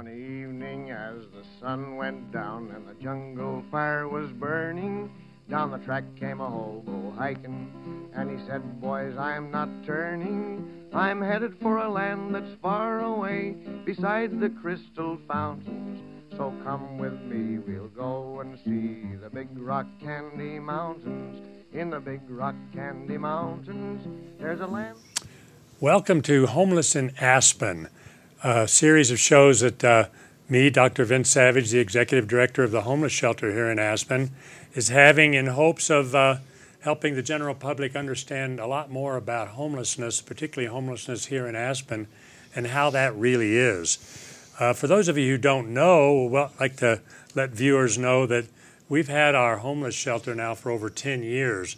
One evening, as the sun went down and the jungle fire was burning, down the track came a hobo hiking, and he said, Boys, I'm not turning. I'm headed for a land that's far away, beside the crystal fountains. So come with me, we'll go and see the big rock candy mountains. In the big rock candy mountains, there's a land. Welcome to Homeless in Aspen, a series of shows that uh, me, Dr. Vince Savage, the executive director of the homeless shelter here in Aspen, is having in hopes of uh, helping the general public understand a lot more about homelessness, particularly homelessness here in Aspen, and how that really is. Uh, for those of you who don't know, well, I'd like to let viewers know that we've had our homeless shelter now for over 10 years.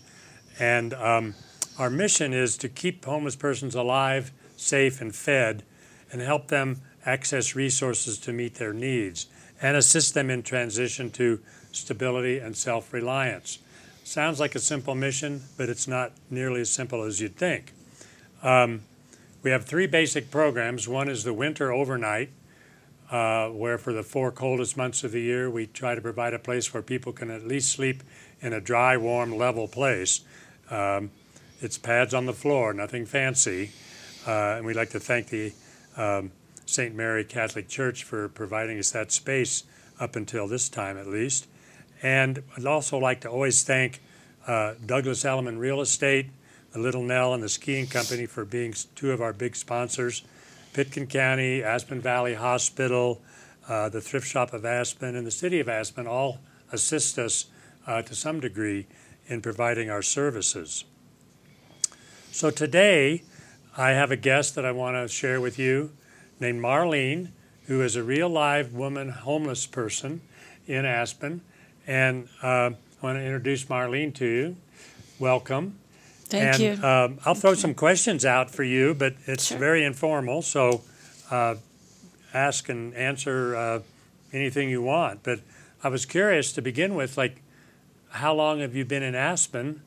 And um, our mission is to keep homeless persons alive, safe, and fed, and help them access resources to meet their needs and assist them in transition to stability and self reliance. Sounds like a simple mission, but it's not nearly as simple as you'd think. Um, we have three basic programs. One is the winter overnight, uh, where for the four coldest months of the year, we try to provide a place where people can at least sleep in a dry, warm, level place. Um, it's pads on the floor, nothing fancy. Uh, and we'd like to thank the um, St. Mary Catholic Church for providing us that space up until this time at least. And I'd also like to always thank uh, Douglas Elliman Real Estate, the Little Nell, and the Skiing Company for being two of our big sponsors. Pitkin County, Aspen Valley Hospital, uh, the Thrift Shop of Aspen, and the City of Aspen all assist us uh, to some degree in providing our services. So today, I have a guest that I want to share with you named Marlene, who is a real live woman homeless person in Aspen. And uh, I want to introduce Marlene to you. Welcome. Thank and, you. Um, I'll throw some questions out for you, but it's Sure. very informal, so uh, ask and answer uh, anything you want. But I was curious to begin with, like, how long have you been in Aspen?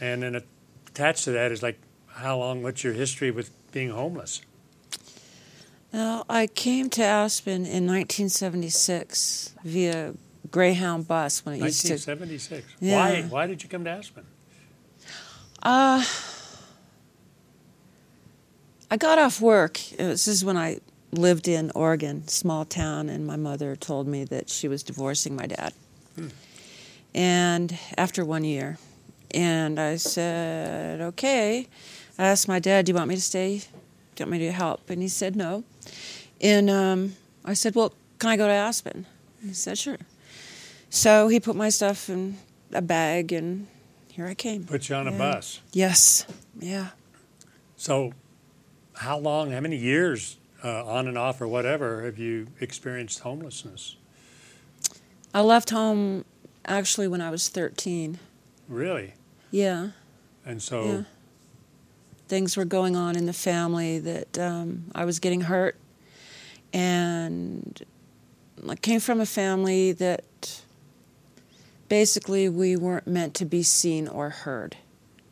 And then attached to that is like, how long? What's your history with being homeless? Well, I came to Aspen in 1976 via Greyhound bus when it used to. 1976. Yeah. Why? Why did you come to Aspen? Uh, I got off work. Was, this is when I lived in Oregon, small town, and my mother told me that she was divorcing my dad. And after one year, and I said, "Okay." I asked my dad, "Do you want me to stay? Do you want me to help?" And he said, "No." And um, I said, "Well, can I go to Aspen?" And he said, "Sure." So he put my stuff in a bag, and here I came. Put you on a bus. Yes. Yeah. So, how long, how many years, uh, on and off or whatever, have you experienced homelessness? I left home actually when I was 13. Really? Yeah. And so, Yeah. Things were going on in the family that um, I was getting hurt. And I came from a family that basically we weren't meant to be seen or heard.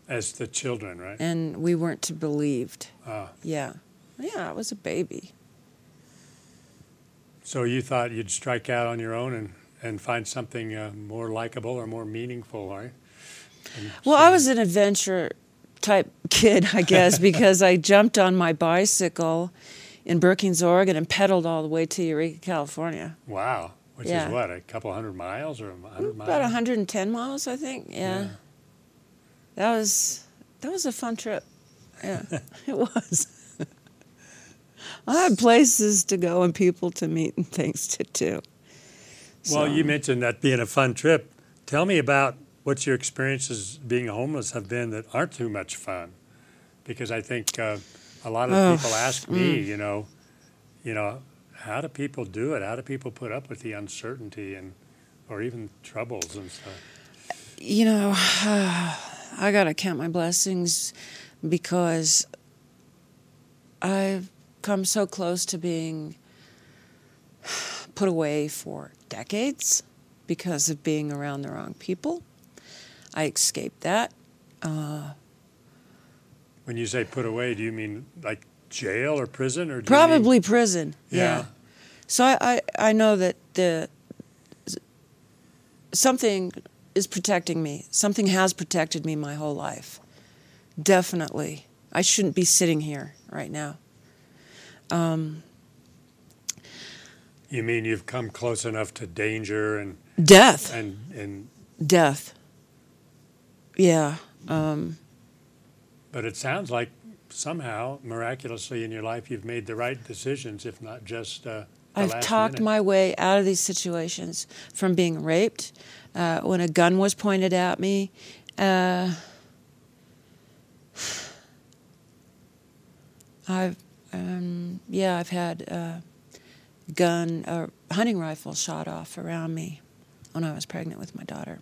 as the children, right? And we weren't to believed. Ah, Yeah. Yeah, I was a baby. so you thought you'd strike out on your own and, and find something uh, more likable or more meaningful, right? And Well, so- I was an adventure type kid, I guess, because I jumped on my bicycle in Brookings, Oregon, and pedaled all the way to Eureka, California. Wow. Which Yeah. is what, a couple hundred miles or a hundred miles? About 110 miles, I think. Yeah. Yeah. That was that was a fun trip. Yeah, it was. I had places to go and people to meet and things to do. Well, you mentioned that being a fun trip. Tell me about what your experiences being homeless have been that aren't too much fun, because I think uh, a lot of Oh, people ask me, you know, you know, how do people do it? How do people put up with the uncertainty and, or even troubles and stuff? you know, I got to count my blessings because I've come so close to being put away for decades because of being around the wrong people. I escaped that. Uh, When you say put away, do you mean like jail or prison or you mean- probably prison. yeah. So I, I, I know that the something is protecting me. Something has protected me my whole life. Definitely. I shouldn't be sitting here right now. Um, you mean you've come close enough to danger and death and and death? Yeah. Um, but it sounds like somehow, miraculously, in your life, you've made the right decisions, if not just. Uh, I've talked minute. my way out of these situations from being raped, uh, when a gun was pointed at me. Uh, I've, um, yeah, I've had a gun, a hunting rifle shot off around me when I was pregnant with my daughter.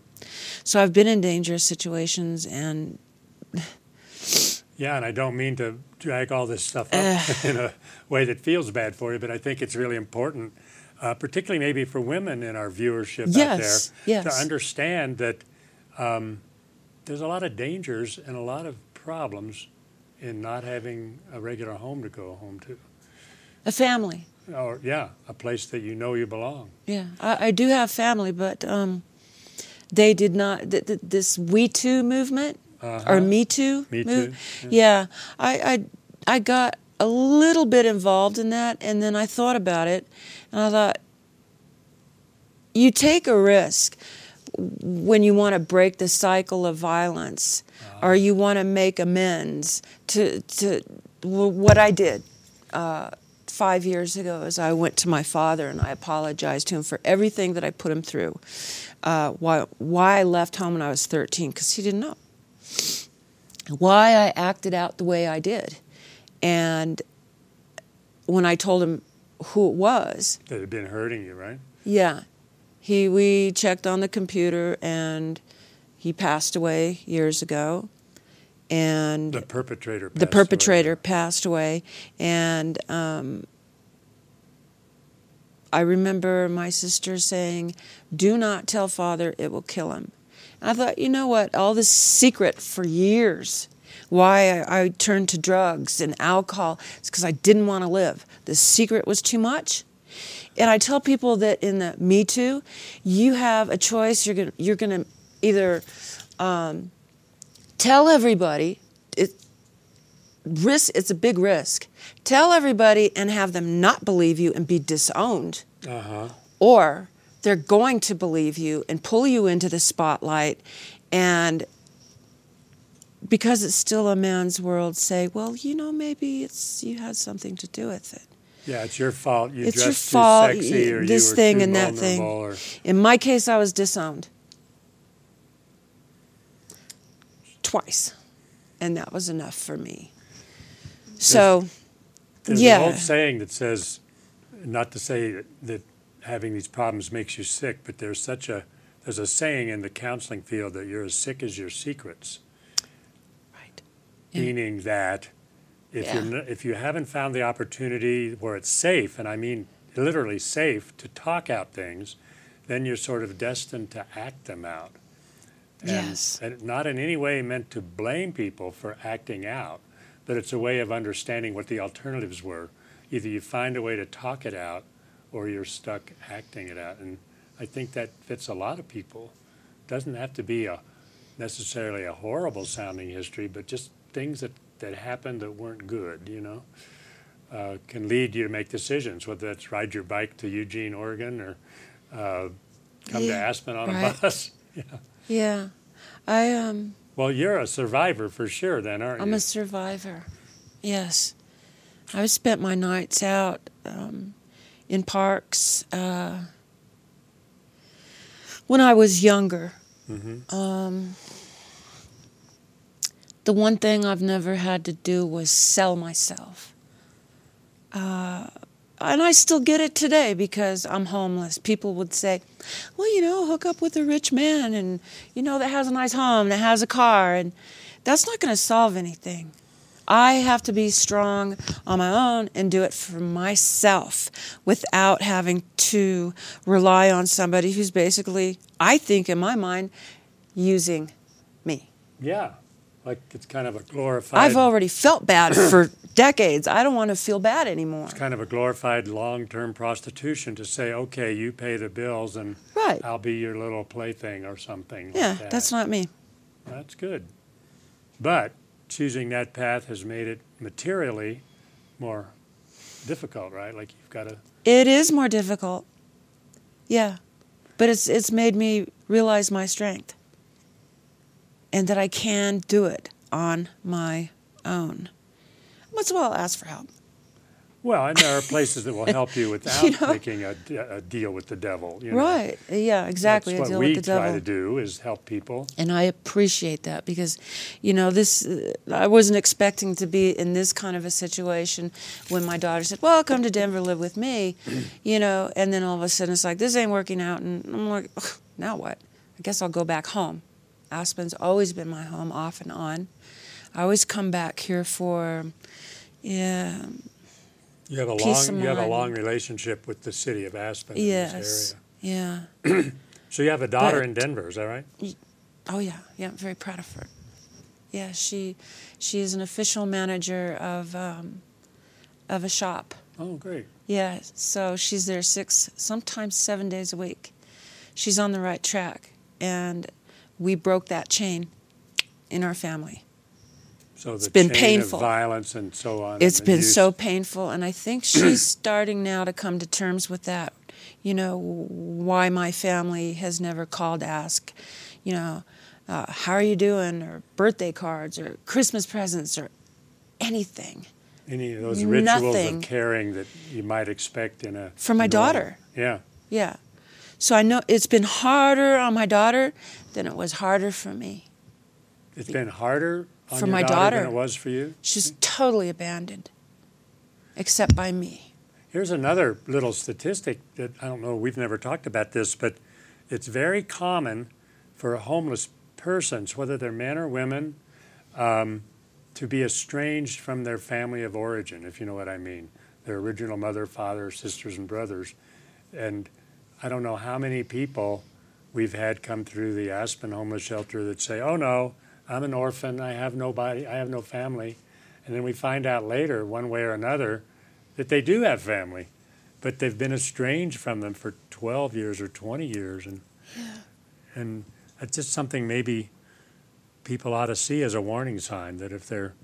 So I've been in dangerous situations and. Yeah, and I don't mean to drag all this stuff up in a way that feels bad for you, but I think it's really important, uh, particularly maybe for women in our viewership yes, out there, yes. to understand that um, there's a lot of dangers and a lot of problems in not having a regular home to go home to. A family. Or yeah, a place that you know you belong. Yeah, I, I do have family, but um, they did not. Th- th- this We Too movement uh-huh. or Me Too. Me move, Too. Yeah. yeah, I, I I got a little bit involved in that, and then I thought about it, and I thought, you take a risk when you want to break the cycle of violence, uh-huh. or you want to make amends to to what I did. Uh, five years ago is I went to my father and I apologized to him for everything that I put him through. Uh, why, why I left home when I was 13, because he didn't know. Why I acted out the way I did. And when I told him who it was. That had been hurting you, right? Yeah. He, we checked on the computer and he passed away years ago and the perpetrator the perpetrator away. passed away. And um, i remember my sister saying do not tell father it will kill him. And i thought you know what? All this secret for years. Why I, I turned to drugs and alcohol is because i didn't want to live. The secret was too much. And i tell people that in the me too you have a choice. You're going you're going to either um, tell everybody it risk it's a big risk tell everybody and have them not believe you and be disowned uh-huh. or they're going to believe you and pull you into the spotlight and because it's still a man's world say well you know maybe it's you had something to do with it yeah, it's your fault. You it's dressed your fault. too sexy, or this you were thing too and that thing. Or... In my case, I was disowned twice, and that was enough for me. So, there's yeah. an old saying that says, not to say that, that having these problems makes you sick, but there's such a there's a saying in the counseling field that you're as sick as your secrets. Right. Meaning that if Yeah. you if you haven't found the opportunity where it's safe, and I mean literally safe to talk out things, then you're sort of destined to act them out. And, Yes. and not in any way meant to blame people for acting out, but it's a way of understanding what the alternatives were. Either you find a way to talk it out, or you're stuck acting it out. And I think that fits a lot of people. It Doesn't have to be a necessarily a horrible sounding history, but just things that that happened that weren't good, you know, uh, can lead you to make decisions, whether that's ride your bike to Eugene, Oregon, or uh, come to Aspen on a bus. yeah. Yeah, I um, Well, you're a survivor for sure, then, aren't you? I'm a survivor. Yes, I've spent my nights out um, in parks uh, when I was younger. Mhm. Um, the one thing I've never had to do was sell myself. Uh, and I still get it today because I'm homeless. People would say, well, you know, hook up with a rich man and, you know, that has a nice home, that has a car. And that's not going to solve anything. I have to be strong on my own and do it for myself without having to rely on somebody who's basically, I think in my mind, using me. Yeah, like it's kind of a glorified. I've already felt bad for decades. I don't want to feel bad anymore. It's kind of a glorified long-term prostitution to say, okay, you pay the bills and Right. I'll be your little plaything or something. like Yeah, that. that's not me. That's good. But choosing that path has made it materially more difficult, right? Like you've got to. It is more difficult. Yeah. But it's it's made me realize my strength. And that I can do it on my own. Might as well ask for help. Well, and there are places that will help you without You know? making a deal with the devil. You know? Right. Yeah, exactly. That's I what we try to do is help people. and I appreciate that because, you know, this uh, I wasn't expecting to be in this kind of a situation when my daughter said, "Well, come to Denver, live with me," you know, and then all of a sudden it's like this ain't working out, and I'm like, now what? I guess I'll go back home. Aspen's always been my home, off and on. I always come back here for, yeah, You have a long you have a long relationship with the city of Aspen in yes, yeah. So you have a daughter But- in Denver, is that right? Oh yeah, yeah. I'm very proud of her. Yeah, she she is an official manager of um, of a shop. Oh, great. Yeah, so she's there six, sometimes seven days a week. She's on the right track, and we broke that chain in our family. So the been chain painful. of violence and so on. It's been abuse. so painful, and I think she's starting now to come to terms with that. You know, why my family has never called to ask, you know, uh, how are you doing, or birthday cards, or Christmas presents, or anything Any of those rituals nothing. of caring that you might expect in a for my normal- daughter. Yeah. Yeah. So I know it's been harder on my daughter than it was harder for me. It's been harder on For my daughter, than it was for you. She's totally abandoned, except by me. Here's another little statistic that I don't know, we've never talked about this, but it's very common for homeless persons, whether they're men or women, um, to be estranged from their family of origin, if you know what I mean. Their original mother, father, sisters, and brothers. And I don't know how many people we've had come through the Aspen homeless shelter that say, oh no, I'm an orphan, I have nobody, I have no family. And then we find out later, one way or another, that they do have family, but they've been estranged from them for 12 years or 20 years. And, and that's just something maybe people ought to see as a warning sign that if they're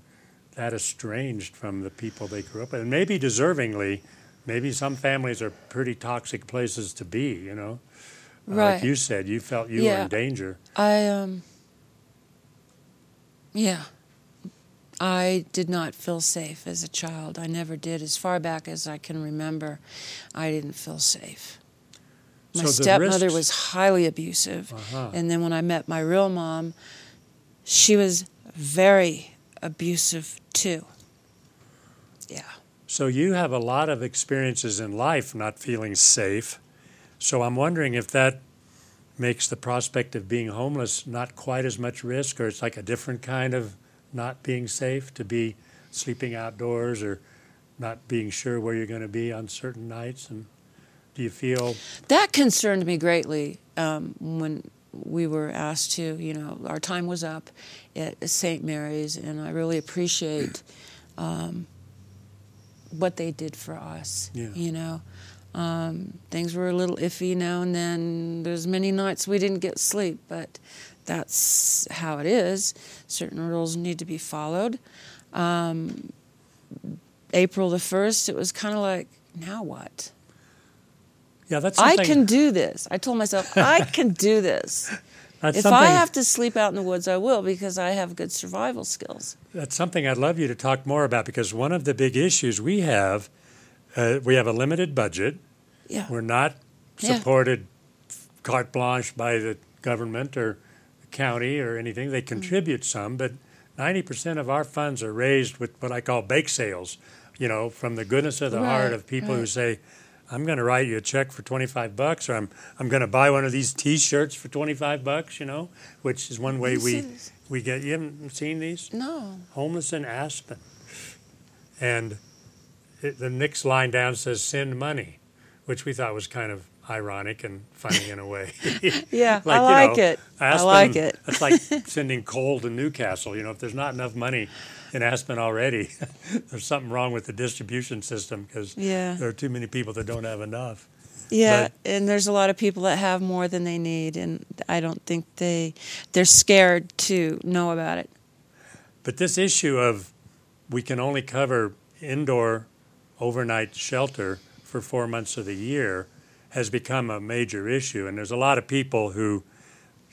that estranged from the people they grew up with, and maybe deservingly, maybe some families are pretty toxic places to be, you know? Uh, Right. Like you said, you felt you were in danger. I um yeah. I did not feel safe as a child. I never did. As far back as I can remember, I didn't feel safe. My So stepmother risks- was highly abusive. Uh-huh. And then when I met my real mom, she was very abusive too. Yeah. So you have a lot of experiences in life not feeling safe. So I'm wondering if that makes the prospect of being homeless not quite as much risk, or it's like a different kind of not being safe to be sleeping outdoors or not being sure where you're going to be on certain nights. And do you feel That concerned me greatly um, when we were asked to, you know, our time was up at St. Mary's, and I really appreciate um, what they did for us. Yeah. You know, um, things were a little iffy now and then. There's many nights we didn't get sleep, but that's how it is. Certain rules need to be followed. Um, April the 1st, it was kind of like, now what? yeah? That's I can do this. I told myself, I can do this. that's if I have to sleep out in the woods, I will because I have good survival skills. That's something I'd love you to talk more about because one of the big issues we have, uh, we have a limited budget. Yeah. We're not Yeah. supported carte blanche by the government or the county or anything. They contribute some, but 90% of our funds are raised with what I call bake sales, you know, from the goodness of the heart of people who say, I'm going to write you a check for 25 bucks or I'm, I'm going to buy one of these t-shirts for 25 bucks, you know, which is one way You we, we get, you haven't seen these? No. homeless in Aspen. And it, the next line down says send money, which we thought was kind of ironic and funny in a way. Yeah, I you like know, it. I like it. It's like sending coal to Newcastle. You know, if there's not enough money in Aspen already, there's something wrong with the distribution system because Yeah. there are too many people that don't have enough. Yeah, But- and there's a lot of people that have more than they need, and I don't think they they're scared to know about it. But this issue of we can only cover indoor overnight shelter for four months of the year has become a major issue. And there's a lot of people who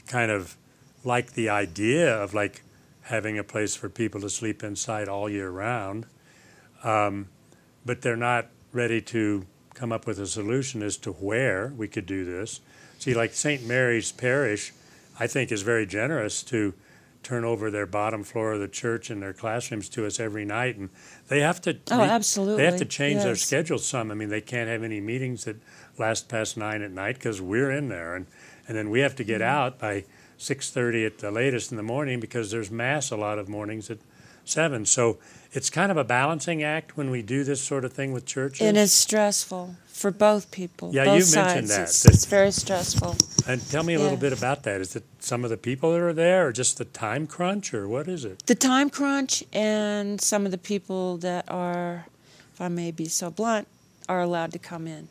kind of like the idea of like having a place for people to sleep inside all year round, um, but they're not ready to come up with a solution as to where we could do this. See, like St. Mary's Parish, I think is very generous to turn over their bottom floor of the church and their classrooms to us every night, and they have to. Oh, meet- absolutely. They have to change their schedule some. I mean, they can't have any meetings that last past nine at night because we're in there, and and then we have to get Mm-hmm. out by six thirty at the latest in the morning because there's mass a lot of mornings at seven. So it's kind of a balancing act when we do this sort of thing with churches. And it's stressful for both people. Yeah, both you sides. mentioned that, It's, it's very stressful. And tell me a little bit about that. Is it some of the people that are there, or just the time crunch, or what is it? The time crunch and some of the people that are, if I may be so blunt, are allowed to come in.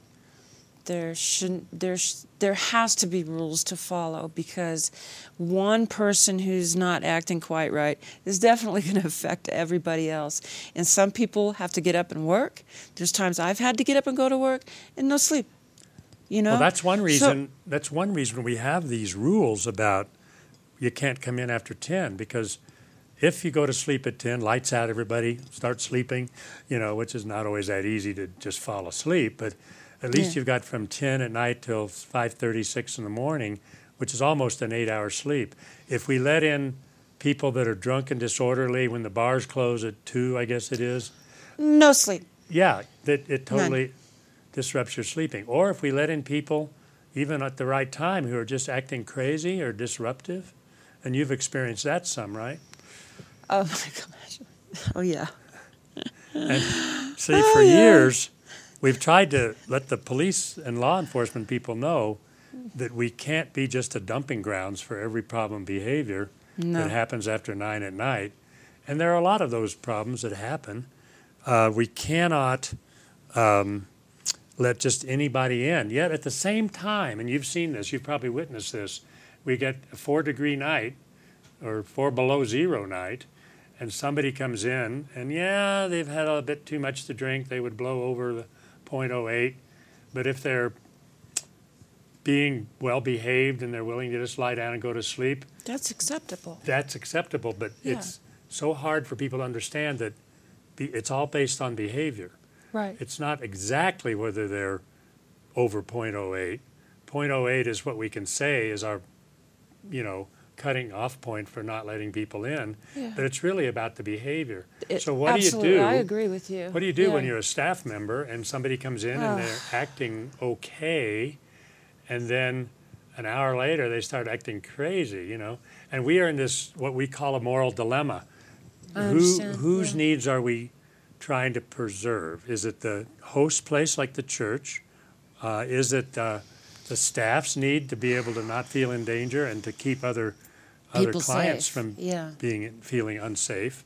There shouldn't there's there has to be rules to follow because one person who's not acting quite right is definitely going to affect everybody else. And some people have to get up and work. There's times I've had to get up and go to work and no sleep. You know. Well, that's one So- reason. that's one reason we have these rules about you can't come in after ten because if you go to sleep at ten, lights out, everybody start sleeping. You know, which is not always that easy to just fall asleep, but at least Yeah. you've got from ten at night till five thirty, six in the morning, which is almost an eight-hour sleep. If we let in people that are drunk and disorderly when the bars close at two, I guess it is. no sleep. Yeah, that it None. totally disrupts your sleeping. Or if we let in people, even at the right time, who are just acting crazy or disruptive, and you've experienced that some, right? Oh my gosh. Oh yeah. And see, Oh, for yeah. years, we've tried to let the police and law enforcement people know that we can't be just a dumping grounds for every problem behavior No. that happens after nine at night. And there are a lot of those problems that happen. Uh, we cannot um, let just anybody in. Yet at the same time, and you've seen this, you've probably witnessed this, we get a four degree night or four below zero night, and somebody comes in, and yeah, they've had a bit too much to drink, they would blow over the 0.08. But if they're being well behaved and they're willing to just lie down and go to sleep, That's acceptable. that's acceptable. But Yeah. it's so hard for people to understand that be, it's all based on behavior. Right. It's not exactly whether they're over 0.08. 0.08 is what we can say is our, you know, cutting off point for not letting people in. Yeah. But it's really about the behavior. It- so what absolutely, do you do? I agree with you. What do you do when you're a staff member and somebody comes in and Oh. they're acting okay, and then an hour later they start acting crazy, you know? And we are in this what we call a moral dilemma. Who whose yeah. needs are we trying to preserve? Is it the host place like the church? Uh, is it uh, the staff's need to be able to not feel in danger and to keep other other People clients safe, from yeah. being feeling unsafe?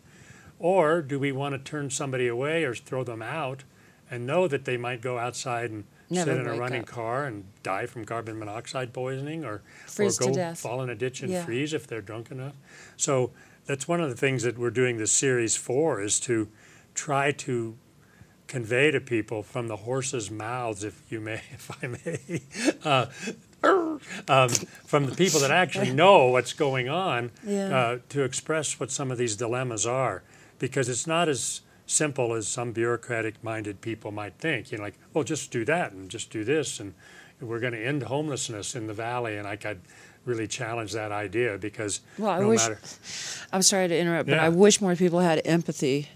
Or do we want to turn somebody away or throw them out and know that they might go outside and Never sit in a running up. car and die from carbon monoxide poisoning or, Freeze or go fall in a ditch and Yeah. freeze if they're drunk enough? So that's one of the things that we're doing this series for is to try to convey to people from the horse's mouths, if you may, if I may, uh, um, from the people that actually know what's going on, Yeah. uh, to express what some of these dilemmas are, because it's not as simple as some bureaucratic-minded people might think. You know, like, well, just do that and just do this, and we're going to end homelessness in the valley. And I could really challenge that idea because Well, I no wish- matter. I'm sorry to interrupt, but I wish more people had empathy,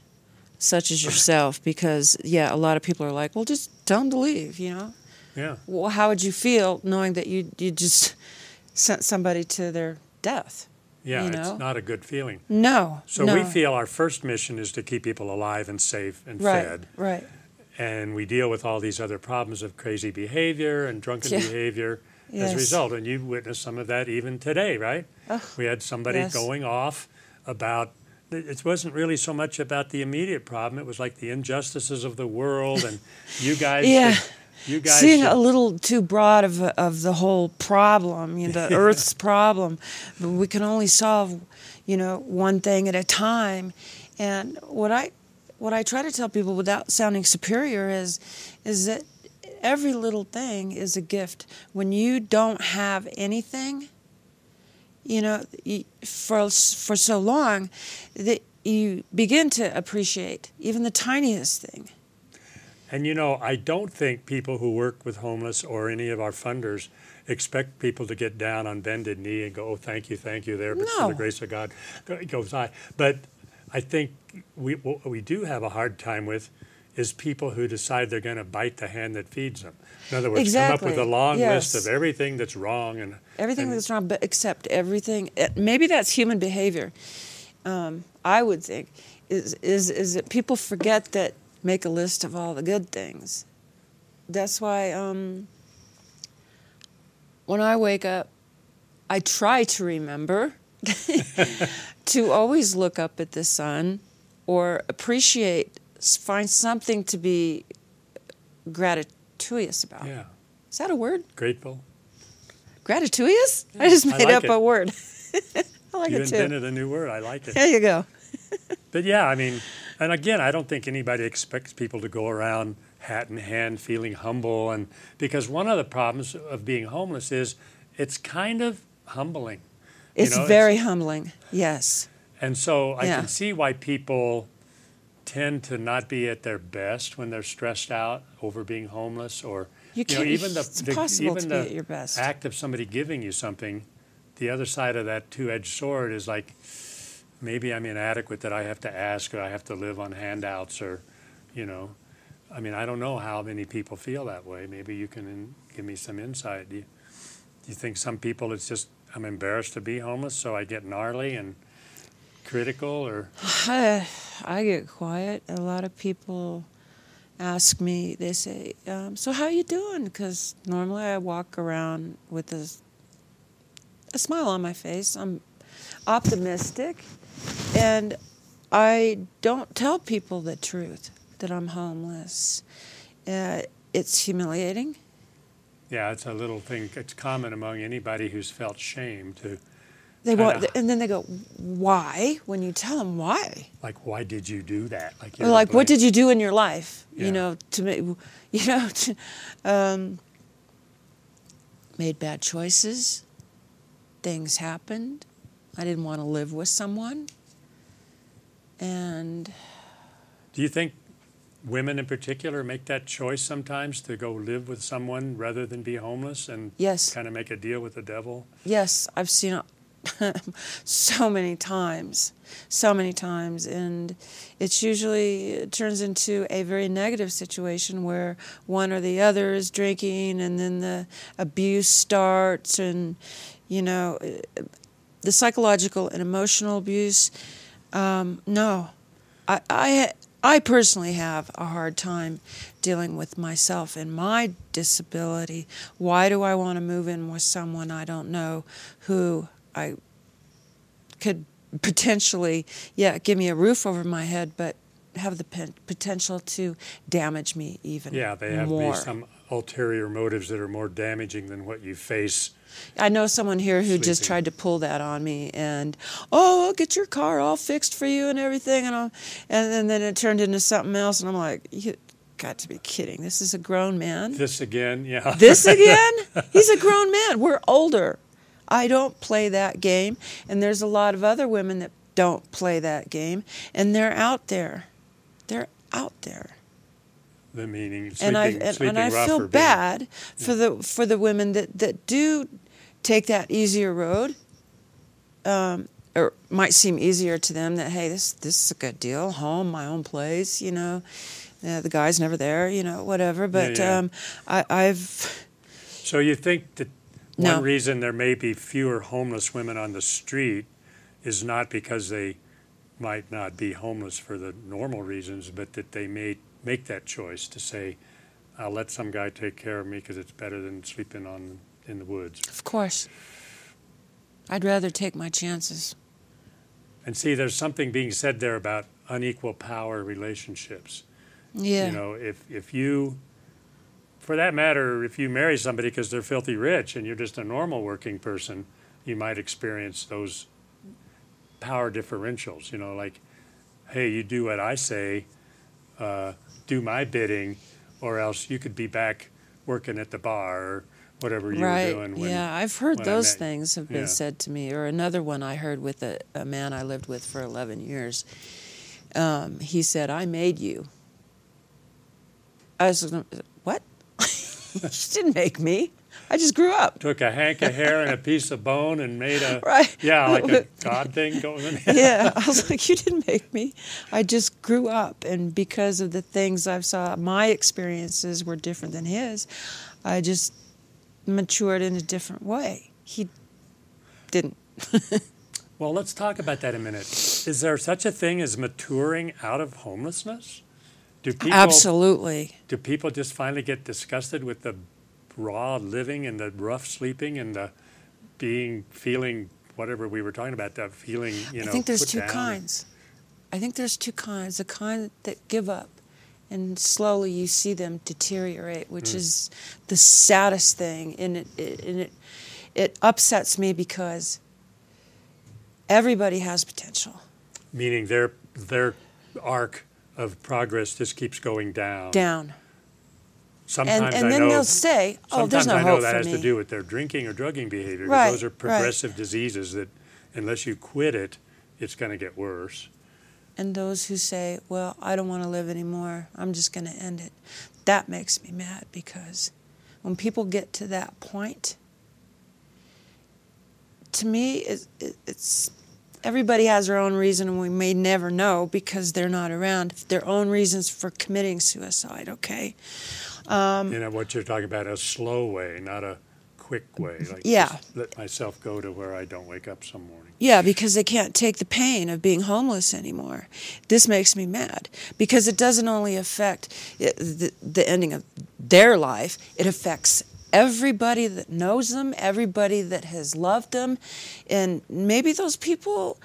such as yourself, because yeah, a lot of people are like, well, just tell them to leave. You know, Yeah. well, how would you feel knowing that you you just sent somebody to their death? Yeah, You it's not a good feeling. No. So no. we feel our first mission is to keep people alive and safe and right, fed. right. and we deal with all these other problems of crazy behavior and drunken Yeah. behavior as a result. And you witnessed some of that even today, right? Oh, we had somebody yes. going off about it wasn't really so much about the immediate problem. It was like the injustices of the world, and you guys, Yeah. should- you guys, seeing should- a little too broad of of the whole problem, you know, the Earth's problem. But we can only solve, you know, one thing at a time. And what I what I try to tell people without sounding superior is is that every little thing is a gift. When you don't have anything, you know, for for so long that you begin to appreciate even the tiniest thing. And you know, I don't think people who work with homeless or any of our funders expect people to get down on bended knee and go, "Oh, thank you, thank you." There, but for the grace of God, go- goes by. But I think we what we do have a hard time with is people who decide they're going to bite the hand that feeds them. In other words, come up with a Exactly. long list of everything that's wrong and Everything and- that's wrong, but except everything. eh, Maybe that's human behavior. Um, I would think is is is that people forget that make a list of all the good things. That's why um, when I wake up, I try to remember to always look up at the sun or appreciate, find something to be gratituous about. yeah, Is that a word? grateful. Gratituous? I just I made like up it. a word. I like you it too. invented a new word. I like it. There you go. But yeah, I mean, and again, I don't think anybody expects people to go around hat in hand feeling humble. And because one of the problems of being homeless is it's kind of humbling. You It's know, very humbling. Yes. And so I Yeah. can see why people tend to not be at their best when they're stressed out over being homeless or You know, even the, the even to the be at your best. act of somebody giving you something, the other side of that two-edged sword is like maybe I'm inadequate that I have to ask or I have to live on handouts or, you know, I mean I don't know how many people feel that way. Maybe you can in, give me some insight. Do you, do you think some people it's just I'm embarrassed to be homeless, so I get gnarly and critical or I, I get quiet. A lot of people ask me. They say, um, "So how you doing?" Because normally I walk around with a, a smile on my face. I'm optimistic, and I don't tell people the truth that I'm homeless. Uh, it's humiliating. Yeah, it's a little thing. It's common among anybody who's felt shame to, They want, and then they go, "Why?" When you tell them why, like, why did you do that? Like, Or like, what did you do in your life? Yeah. You know, to make, you know, to, um, made bad choices. Things happened. I didn't want to live with someone, and Do you think women in particular make that choice sometimes to go live with someone rather than be homeless and yes, kind of make a deal with the devil? yes, I've seen so many times, so many times, and it's usually it turns into a very negative situation where one or the other is drinking, and then the abuse starts, and you know, the psychological and emotional abuse. Um, no, I, I I personally have a hard time dealing with myself and my disability. Why do I want to move in with someone I don't know who I could potentially, yeah, give me a roof over my head, but have the pen- potential to damage me even Yeah, they have more. some ulterior motives that are more damaging than what you face. I know someone here who just tried to pull that on me, and oh, I'll get your car all fixed for you and everything, and I'll, and then, then it turned into something else, and I'm like, you got to be kidding! This is a grown man. This again, yeah. This again? He's a grown man. We're older. I don't play that game, and there's a lot of other women that don't play that game, and they're out there. They're out there. The meaning, sleeping, and I and, and I feel being- bad for the for the women that, that do take that easier road. Um, or might seem easier to them that hey this this is a good deal. Home my own place you know. Uh, the guy's never there you know whatever. But yeah. Um, I, I've So you think that No. one reason there may be fewer homeless women on the street is not because they might not be homeless for the normal reasons, but that they may make that choice to say, I'll let some guy take care of me because it's better than sleeping on in the woods. Of course. I'd rather take my chances. And see, there's something being said there about unequal power relationships. Yeah. You know, if if you, for that matter, if you marry somebody because they're filthy rich and you're just a normal working person, you might experience those power differentials. You know, like, hey, you do what I say, uh, do my bidding, or else you could be back working at the bar or whatever you right. were doing. When, yeah, I've heard those things have been yeah. said to me. Or another one I heard with a, a man I lived with for 11 years. Um, he said, I made you. I was you didn't make me. I just grew up. took a hank of hair and a piece of bone and made a Right. yeah like a god thing going on. yeah, I was like, you didn't make me. I just grew up, and because of the things I've saw, my experiences were different than his. I just matured in a different way. He didn't. Well, let's talk about that a minute. Is there such a thing as maturing out of homelessness? Do people Absolutely. do people just finally get disgusted with the raw living and the rough sleeping and the being feeling whatever we were talking about that feeling you know I think there's two kinds. I think there's two kinds. The kind that give up, and slowly you see them deteriorate, which Mm. is the saddest thing, and it, it and it it upsets me because everybody has potential. meaning their their arc of progress just keeps going down. Down. Sometimes and and I then know they'll say, "Oh, there's Sometimes no I know hope that for has me." to do with their drinking or drugging behavior. Right, Those are right. progressive diseases that, unless you quit it, it's going to get worse. and those who say, "Well, I don't want to live anymore. I'm just going to end it." That makes me mad because when people get to that point, to me, it, it, it's everybody has their own reason, and we may never know because they're not around. Their own reasons for committing suicide. Okay. Um, you know what you're talking about, a slow way, not a quick way. Like Yeah. let myself go to where I don't wake up some morning. Yeah, because they can't take the pain of being homeless anymore. This makes me mad because it doesn't only affect the, the ending of their life, it affects everybody that knows them, everybody that has loved them, and maybe those people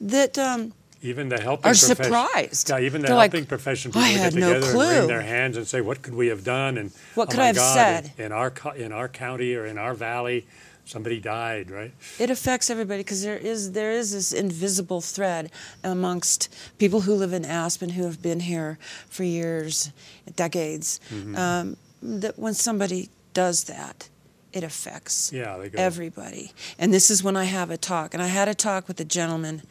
that um, Even the helping are profession- surprised. Yeah, even the They're like, helping profession "I people get no together and wring their hands and say, "What could we have done?" And What oh could I have God, said? In, in our in our county or in our valley, somebody died. Right? it affects everybody because there is there is this invisible thread amongst people who live in Aspen who have been here for years, decades. Mm-hmm. Um, that when somebody does that, it affects Yeah, everybody. And this is when I have a talk, and I had a talk with a gentleman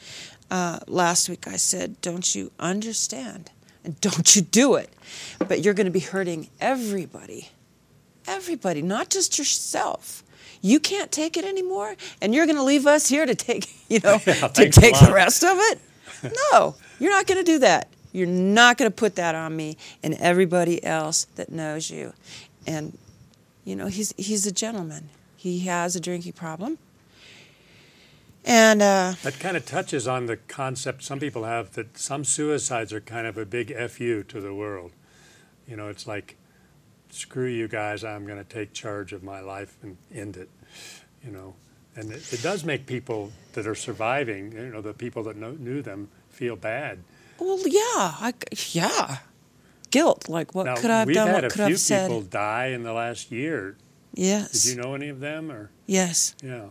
uh, last week. I said, "Don't you understand? And don't you do it? But you're going to be hurting everybody." everybody, not just yourself. You can't take it anymore, and you're going to leave us here to take, you know, Yeah, to take the rest of it. No, you're not going to do that. You're not going to put that on me and everybody else that knows you. And you know, he's he's a gentleman. He has a drinking problem, and uh, That kind of touches on the concept some people have that some suicides are kind of a big fu to the world. You know, it's like, screw you guys, I'm going to take charge of my life and end it. You know, and it, it does make people that are surviving, you know, the people that know, knew them, feel bad. well, yeah, I, yeah, guilt. Like, what now, could I have done? had What a could I few have said? people die in the last year. Yes. Did you know any of them, or Yes. yeah?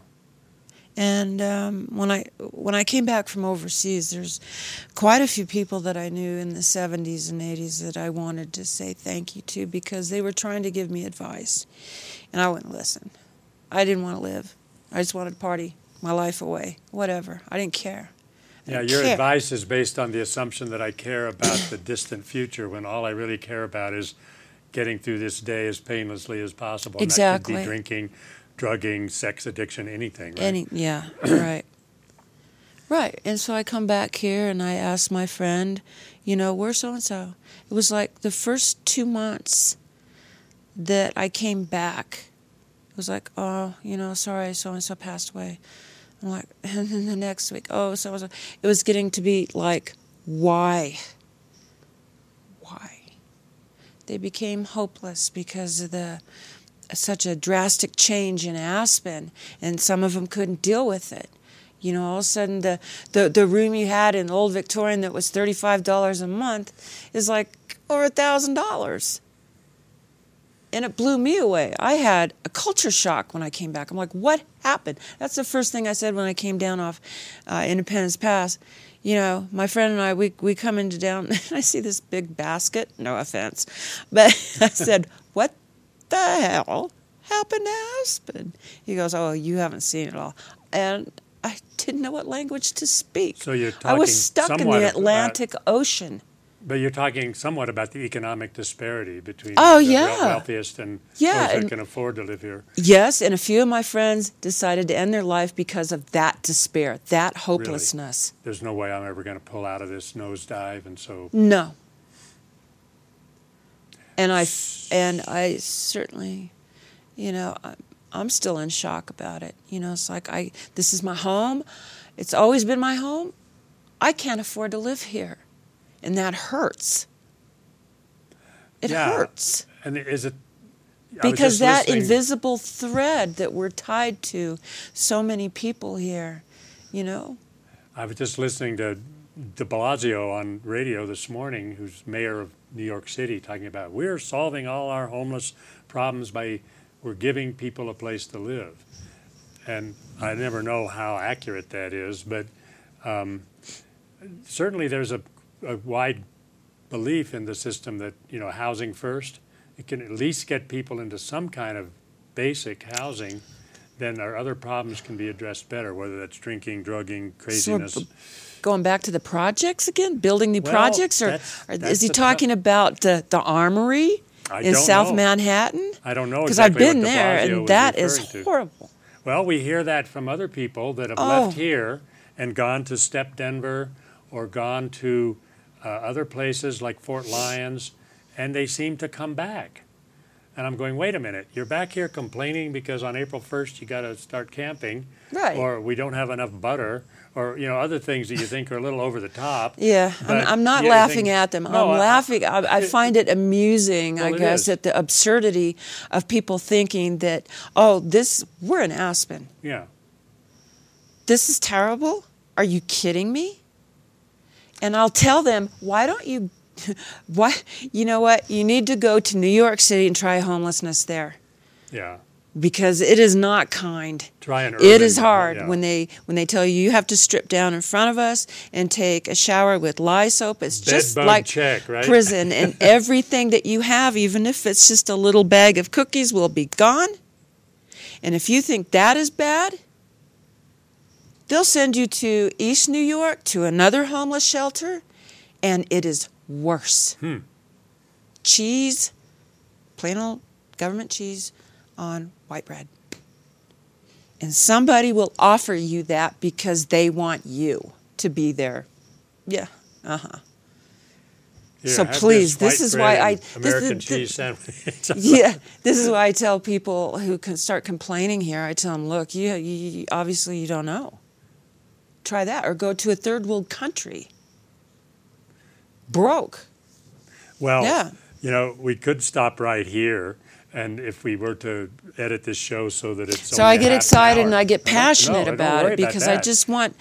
And um, when I when I came back from overseas, there's quite a few people that I knew in the 70s and 80s that I wanted to say thank you to because they were trying to give me advice, and I wouldn't listen. I didn't want to live. I just wanted to party my life away, whatever. I didn't care. Yeah, your care. advice is based on the assumption that I care about the distant future when all I really care about is getting through this day as painlessly as possible. And that could Exactly. be drinking, drugging, sex addiction, anything. Right? Any yeah, right. Right. And so I come back here and I ask my friend, you know, where's so and so? It was like the first two months that I came back, it was like, oh, you know, sorry, so and so passed away. I'm like, and then the next week, oh, so. It was getting to be like, why? Why? they became hopeless because of the such a drastic change in Aspen, and some of them couldn't deal with it. You know, all of a sudden the, the, the room you had in Old Victorian that was $35 a month is like over a $1,000. And it blew me away. I had a culture shock when I came back. I'm like, what happened? That's the first thing I said when I came down off uh, Independence Pass. You know, my friend and I, we, we come into down, and I see this big basket. No offense. But I said, what the hell happened to Aspen? He goes, oh, you haven't seen it all. And I didn't know what language to speak. So you're talking I was stuck in the Atlantic Ocean. But you're talking somewhat about the economic disparity between Oh, the yeah. wealthiest and Yeah, those that and- can afford to live here. Yes, and a few of my friends decided to end their life because of that despair, that hopelessness. There's no way I'm ever going to pull out of this nosedive, and so No. And I and I certainly, you know, I'm, I'm still in shock about it. You know, it's like I this is my home. It's always been my home. I can't afford to live here. And that hurts. It Yeah. hurts. and is it I because that listening- invisible thread that we're tied to so many people here you know I was just listening to De Blasio on radio this morning, who's mayor of New York City, talking about we're solving all our homeless problems by we're giving people a place to live. And I never know how accurate that is, but um, certainly there's a, a wide belief in the system that you know housing first. It can at least get people into some kind of basic housing. Then our other problems can be addressed better, whether that's drinking, drugging, craziness. b- going back to the projects again building new Well, projects or, that's- or that's is he talking about the, the armory I in south know. manhattan I don't know because exactly i've been there and that is referring to. horrible Well, we hear that from other people that have Oh. left here and gone to Step Denver or gone to Uh, other places like Fort Lyons, and they seem to come back. And I'm going, wait a minute, you're back here complaining because on April 1st you got to start camping, Right. or we don't have enough butter, or you know other things that you think are a little over the top. Yeah, I'm, I'm not laughing thing- at them. No, I'm I- laughing. I, I find it amusing, Well, I guess, at the absurdity of people thinking that, oh, this we're in Aspen. Yeah. This is terrible. Are you kidding me? And I'll tell them, why don't you? Why? You know what? You need to go to New York City and try homelessness there Yeah. because it is not kind. Try an It is hard yeah. when they when they tell you you have to strip down in front of us and take a shower with lye soap. It's Bed just like check, right? prison, and everything that you have, even if it's just a little bag of cookies, will be gone. And if you think that is bad, they'll send you to East New York to another homeless shelter, and it is worse. Hmm. Cheese, plain old government cheese on white bread. And somebody will offer you that because they want you to be there. Yeah. Uh huh. Here, So please, white this is why I- this- American this- cheese sandwich. yeah, this is why I tell people who can start complaining here. I tell them, look, you, you you- obviously you don't know. Try that, or go to a third world country. Broke. Well, Yeah. you know, we could stop right here, and if we were to edit this show so that it's So I get half an excited and I get No, no, passionate don't about it because I just want,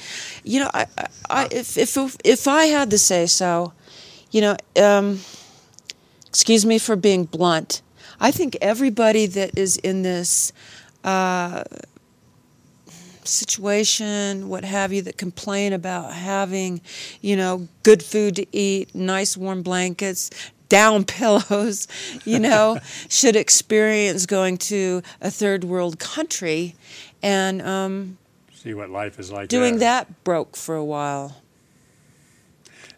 you know, I, I, I if, if if I had to say so, you know, um, excuse me for being blunt. I think everybody that is in this uh, situation, what have you, that complain about having, you know, good food to eat, nice warm blankets, down pillows, you know, should experience going to a third world country and um, see what life is like. doing there. that broke for a while.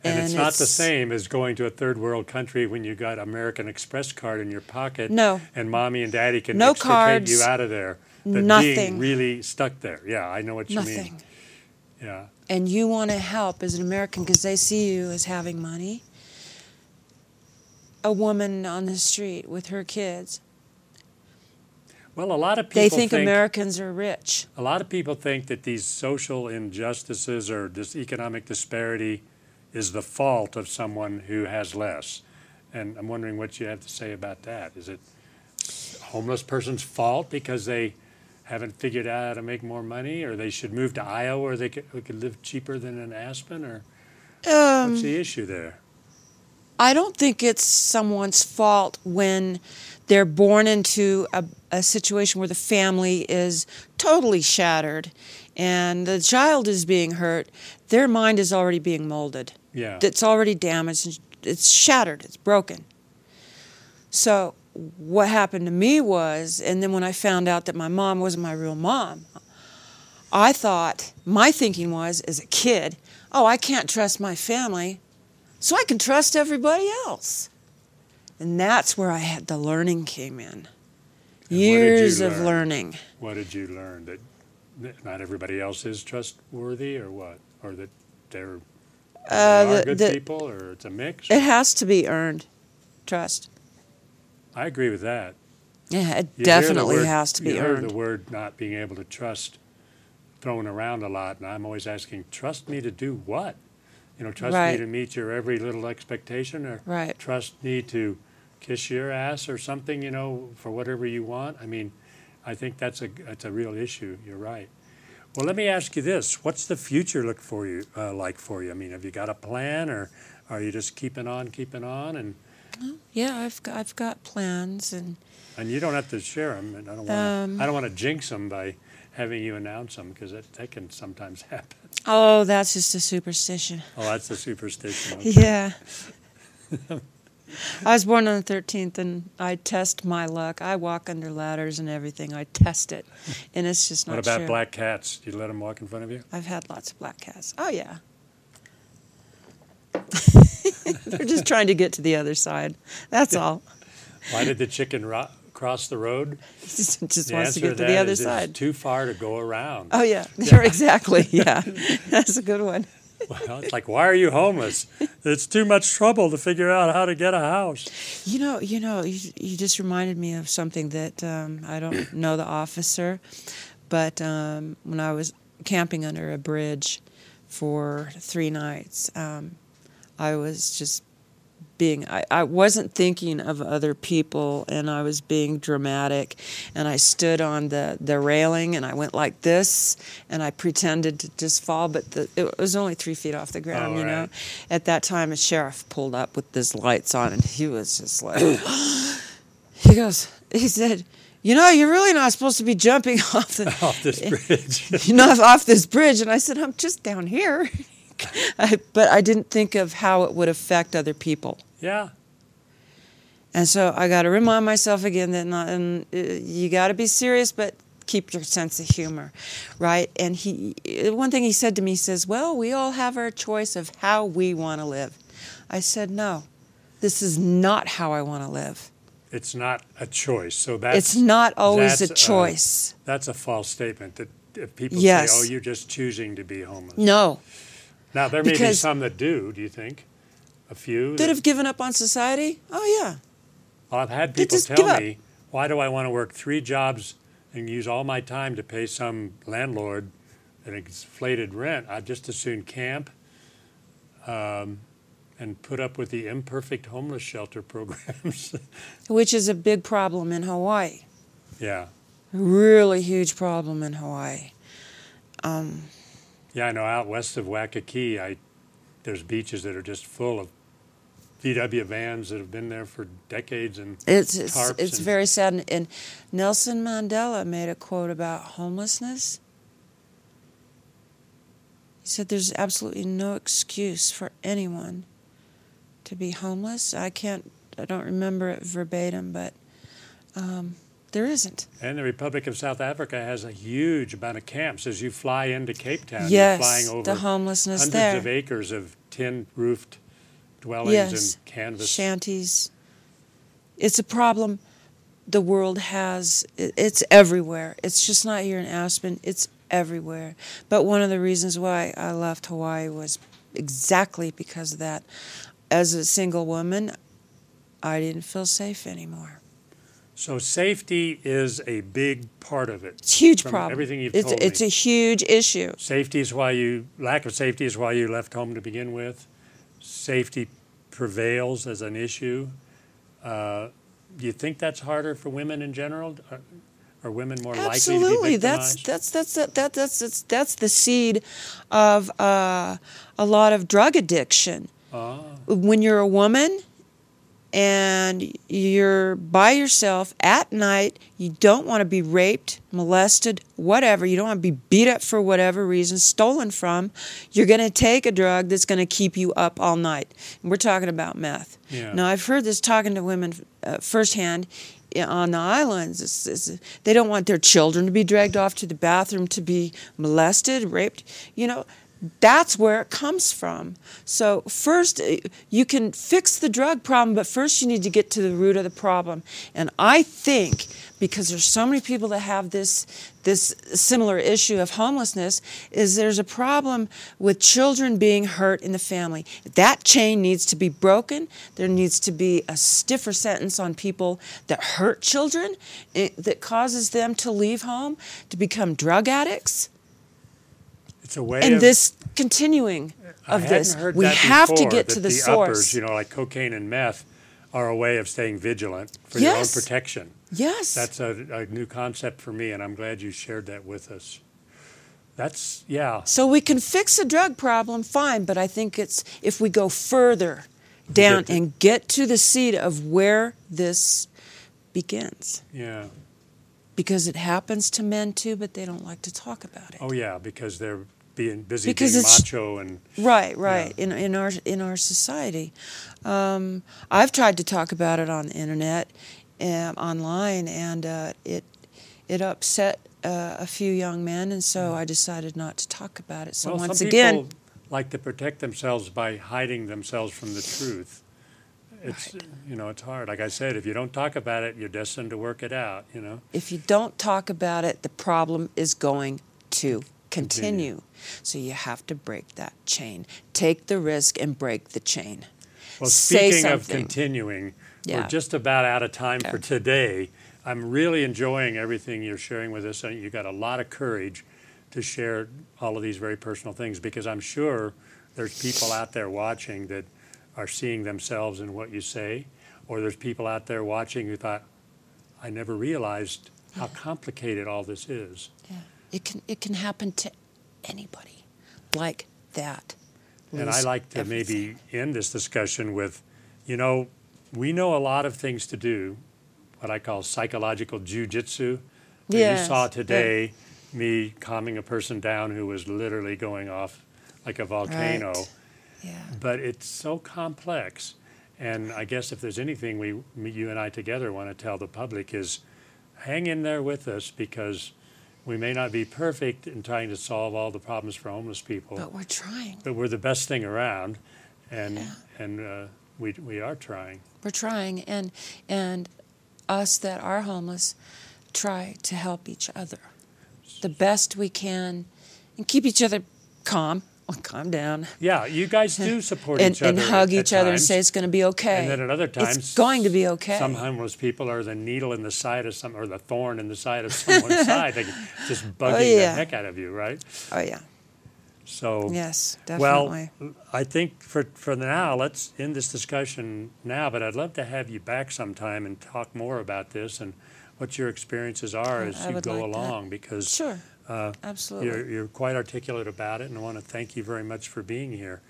and, it's and not the same as going to a third world country when you got American Express card in your pocket. No. and mommy and daddy can No extricate cards, you out of there. But nothing. being really stuck there. Yeah, I know what you Nothing. mean. Yeah. and you want to help as an American because they see you as having money. A woman on the street with her kids, Well, a lot of people they think, Americans are rich. A lot of people think that these social injustices or this economic disparity is the fault of someone who has less. And I'm wondering what you have to say about that. Is it homeless person's fault because they haven't figured out how to make more money, or they should move to Iowa where they could, we could live cheaper than in Aspen, or Um, what's the issue there? I don't think it's someone's fault when they're born into a, a situation where the family is totally shattered and the child is being hurt. Their mind is already being molded. Yeah. It's already damaged. It's shattered. It's broken. So what happened to me was, and then when I found out that my mom wasn't my real mom, I thought my thinking was as a kid, oh, I can't trust my family, so I can trust everybody else. And that's where I had the learning came in. you Years of learning. What did you learn? That that not everybody else is trustworthy, or what? Or that they're Uh, they are the- good the- people, or it's a mix? It has to be earned. Trust. I agree with that. Yeah, it You definitely word- has to be you hear earned. the word not being able to trust thrown around a lot, and I'm always asking, trust me to do what? You know, trust me to meet your every little expectation, or Right. trust me to kiss your ass or something, you know, for whatever you want. I mean, I think that's a that's a real issue. You're right. Well, let me ask you this: What's the future look for you uh, like for you? I mean, have you got a plan, or are you just keeping on, keeping on, and Yeah, I've got, I've got plans and and you don't have to share them. And I don't want Um, I don't want to jinx them by having you announce them because that, that can sometimes happen. oh, that's just a superstition. Oh, that's a superstition. Yeah. I was born on the 13th and I test my luck. I walk under ladders and everything. I test it. And it's just not What about black cats? Do you let them walk in front of you? I've had lots of black cats. Oh, yeah. They're just trying to get to the other side. That's all. Why did the chicken ro- cross the road? just just The wants to get to that the other side. too far to go around. Oh, yeah. You're exactly. Yeah. That's a good one. Well, it's like, why are you homeless? It's too much trouble to figure out how to get a house. You know, you know, you, you just reminded me of something that um, I don't know the officer, but um, when I was camping under a bridge for three nights, um, I was just being I, I wasn't thinking of other people and I was being dramatic. And I stood on the, the railing and I went like this and I pretended to just fall but the, it was only three feet off the ground Oh, you know? at that time a sheriff pulled up with his lights on and he was just like he goes he said you know you're really not supposed to be jumping off the Off this bridge. you know off this bridge. And I said I'm just down here I, but I didn't think of how it would affect other people yeah. and so I got to remind myself again that not, and, uh, you got to be serious, but keep your sense of humor, right? And he, one thing he said to me, he says, "Well, we all have our choice of how we want to live." I said, "No, this is not how I want to live. It's not a choice. So that's it's not always a choice. that's a false statement. That if people Yes. say, "Oh, you're just choosing to be homeless," no, now there may be some that do. Do you think? A few. that have given up on society. Oh yeah, Well, I've had people tell me, why do I want to work three jobs and use all my time to pay some landlord an inflated rent? I'd just as soon camp um, and put up with the imperfect homeless shelter programs. which is a big problem in Hawaii. yeah. Really huge problem in Hawaii. Um, Yeah, I know out west of Waikiki, I, there's beaches that are just full of VW vans that have been there for decades and It's it's, it's and- very sad. And, and Nelson Mandela made a quote about homelessness. He said, "There's absolutely no excuse for anyone to be homeless." I can't, I don't remember it verbatim, but um, there isn't. And the Republic of South Africa has a huge amount of camps. As you fly into Cape Town, yes, you're flying over the homelessness hundreds there. of acres of tin roofed dwellings Yes, and canvas. shanties. It's a problem the world has. It's everywhere. It's just not here in Aspen. It's everywhere. But one of the reasons why I left Hawaii was exactly because of that. As a single woman, I didn't feel safe anymore. So safety is a big part of it. It's a huge problem. everything you've it's, told it's me. a huge issue. Safety is why you lack of safety is why you left home to begin with. Safety prevails as an issue. Uh, do you think that's harder for women in general? Are, are women more likely to be Absolutely, victimized? that's that's that's that, that's that's that's the seed of uh, a lot of drug addiction. Ah, When you're a woman and you're by yourself at night, you don't want to be raped, molested, whatever. You don't want to be beat up for whatever reason, stolen from. You're going to take a drug that's going to keep you up all night. And we're talking about meth. Yeah. Now, I've heard this talking to women uh, firsthand on the islands. It's, it's, they don't want their children to be dragged off to the bathroom to be molested, raped. You know, that's where it comes from. So, first, uh, you can fix the drug problem, but first, you need to get to the root of the problem. And I think because there's so many people that have this this similar issue of homelessness is there's a problem with children being hurt in the family that chain needs to be broken there needs to be a stiffer sentence on people that hurt children eh, that causes them to leave home to become drug addicts it's a way and of, this continuing of this we have to get to the, the source uppers, you know, like cocaine and meth, are a way of staying vigilant for Yes. your own protection. yes That's a, a new concept for me, and I'm glad you shared that with us. That's yeah. So we can fix a drug problem, fine, but I think it's if we go further down Get and get to the seed of where this begins. Yeah. Because it happens to men too, but they don't like to talk about it. Oh yeah, because they're being busy Because being it's- macho and Right, right. In in our in our society, um, I've tried to talk about it on the internet, um, online, and uh, it it upset uh, a few young men, and so I decided not to talk about it. So well, once some again, like to protect themselves by hiding themselves from the truth. It's you know it's hard. Like I said, if you don't talk about it, you're destined to work it out. You know. if you don't talk about it, the problem is going to continue. Continue. So you have to break that chain. Take the risk and break the chain. Well, Say speaking of continuing, Yeah. we're just about out of time for today. I'm really enjoying everything you're sharing with us. and You got a lot of courage to share all of these very personal things because I'm sure there's people out there watching that are seeing themselves in what you say, or there's people out there watching who thought, I never realized how complicated all this is. Yeah. It can it can happen to anybody like that. And I like to everything. maybe end this discussion with, you know, we know a lot of things to do, what I call psychological jujitsu. Yes, You saw yeah. today me calming a person down who was literally going off like a volcano. Right. Yeah. But it's so complex. And I guess if there's anything we, you and I together want to tell the public is hang in there with us because we may not be perfect in trying to solve all the problems for homeless people But we're trying. but we're the best thing around, and Yeah. and uh, we we are trying. We're trying and and us that are homeless try to help each other the best we can and keep each other calm. Oh, calm down. Yeah, you guys do support and, each other and hug each other and say it's going to be okay. And then at other times, it's going to be okay. Some homeless people are the needle in the side of some, or the thorn in the side of someone's side, like just oh, bugging Oh, yeah. the heck out of you, right? oh yeah, So yes, definitely. Well. I think for for now, let's end this discussion now. But I'd love to have you back sometime and talk more about this and what your experiences are as I you go like that. along, because sure, uh, absolutely. You're, you're quite articulate about it, and I want to thank you very much for being here.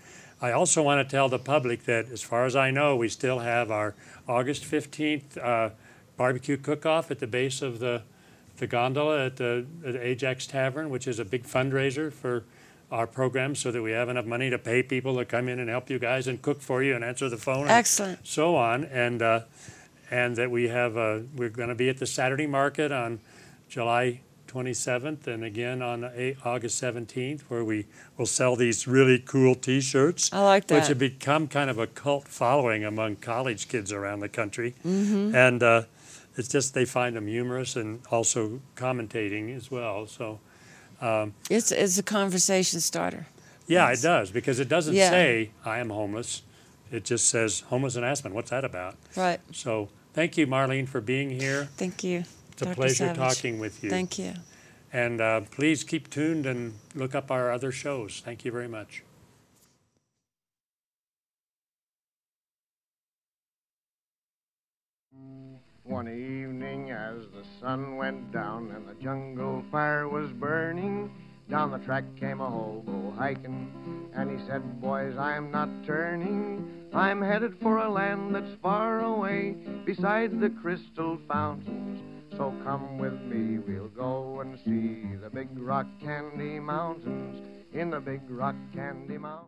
I also want to tell the public that, as far as I know, we still have our August 15th uh, barbecue cook-off at the base of the, the gondola at the, at Ajax Tavern, which is a big fundraiser for our program, so that we have enough money to pay people to come in and help you guys and cook for you and answer the phone. and Excellent. so on, and uh, and that we have uh, we're going to be at the Saturday Market on July 27th, and again on August 17th, where we will sell these really cool T-shirts, I like that. which have become kind of a cult following among college kids around the country, Mm-hmm. and uh, it's just they find them humorous and also commentating as well. So. It's it's a conversation starter. Yeah, Yes. it does because it doesn't Yeah. say I am homeless. It just says homeless in Aspen. What's that about? Right. So thank you, Marlene, for being here. Thank you. It's a Dr. pleasure Savage. talking with you. Thank you. And uh, please keep tuned and look up our other shows. Thank you very much. One evening, as the sun went down and the jungle fire was burning, down the track came a hobo hiking, and he said, Boys, I'm not turning. I'm headed for a land that's far away, beside the crystal fountains. So come with me, we'll go and see the big rock candy mountains in the big rock candy mountains.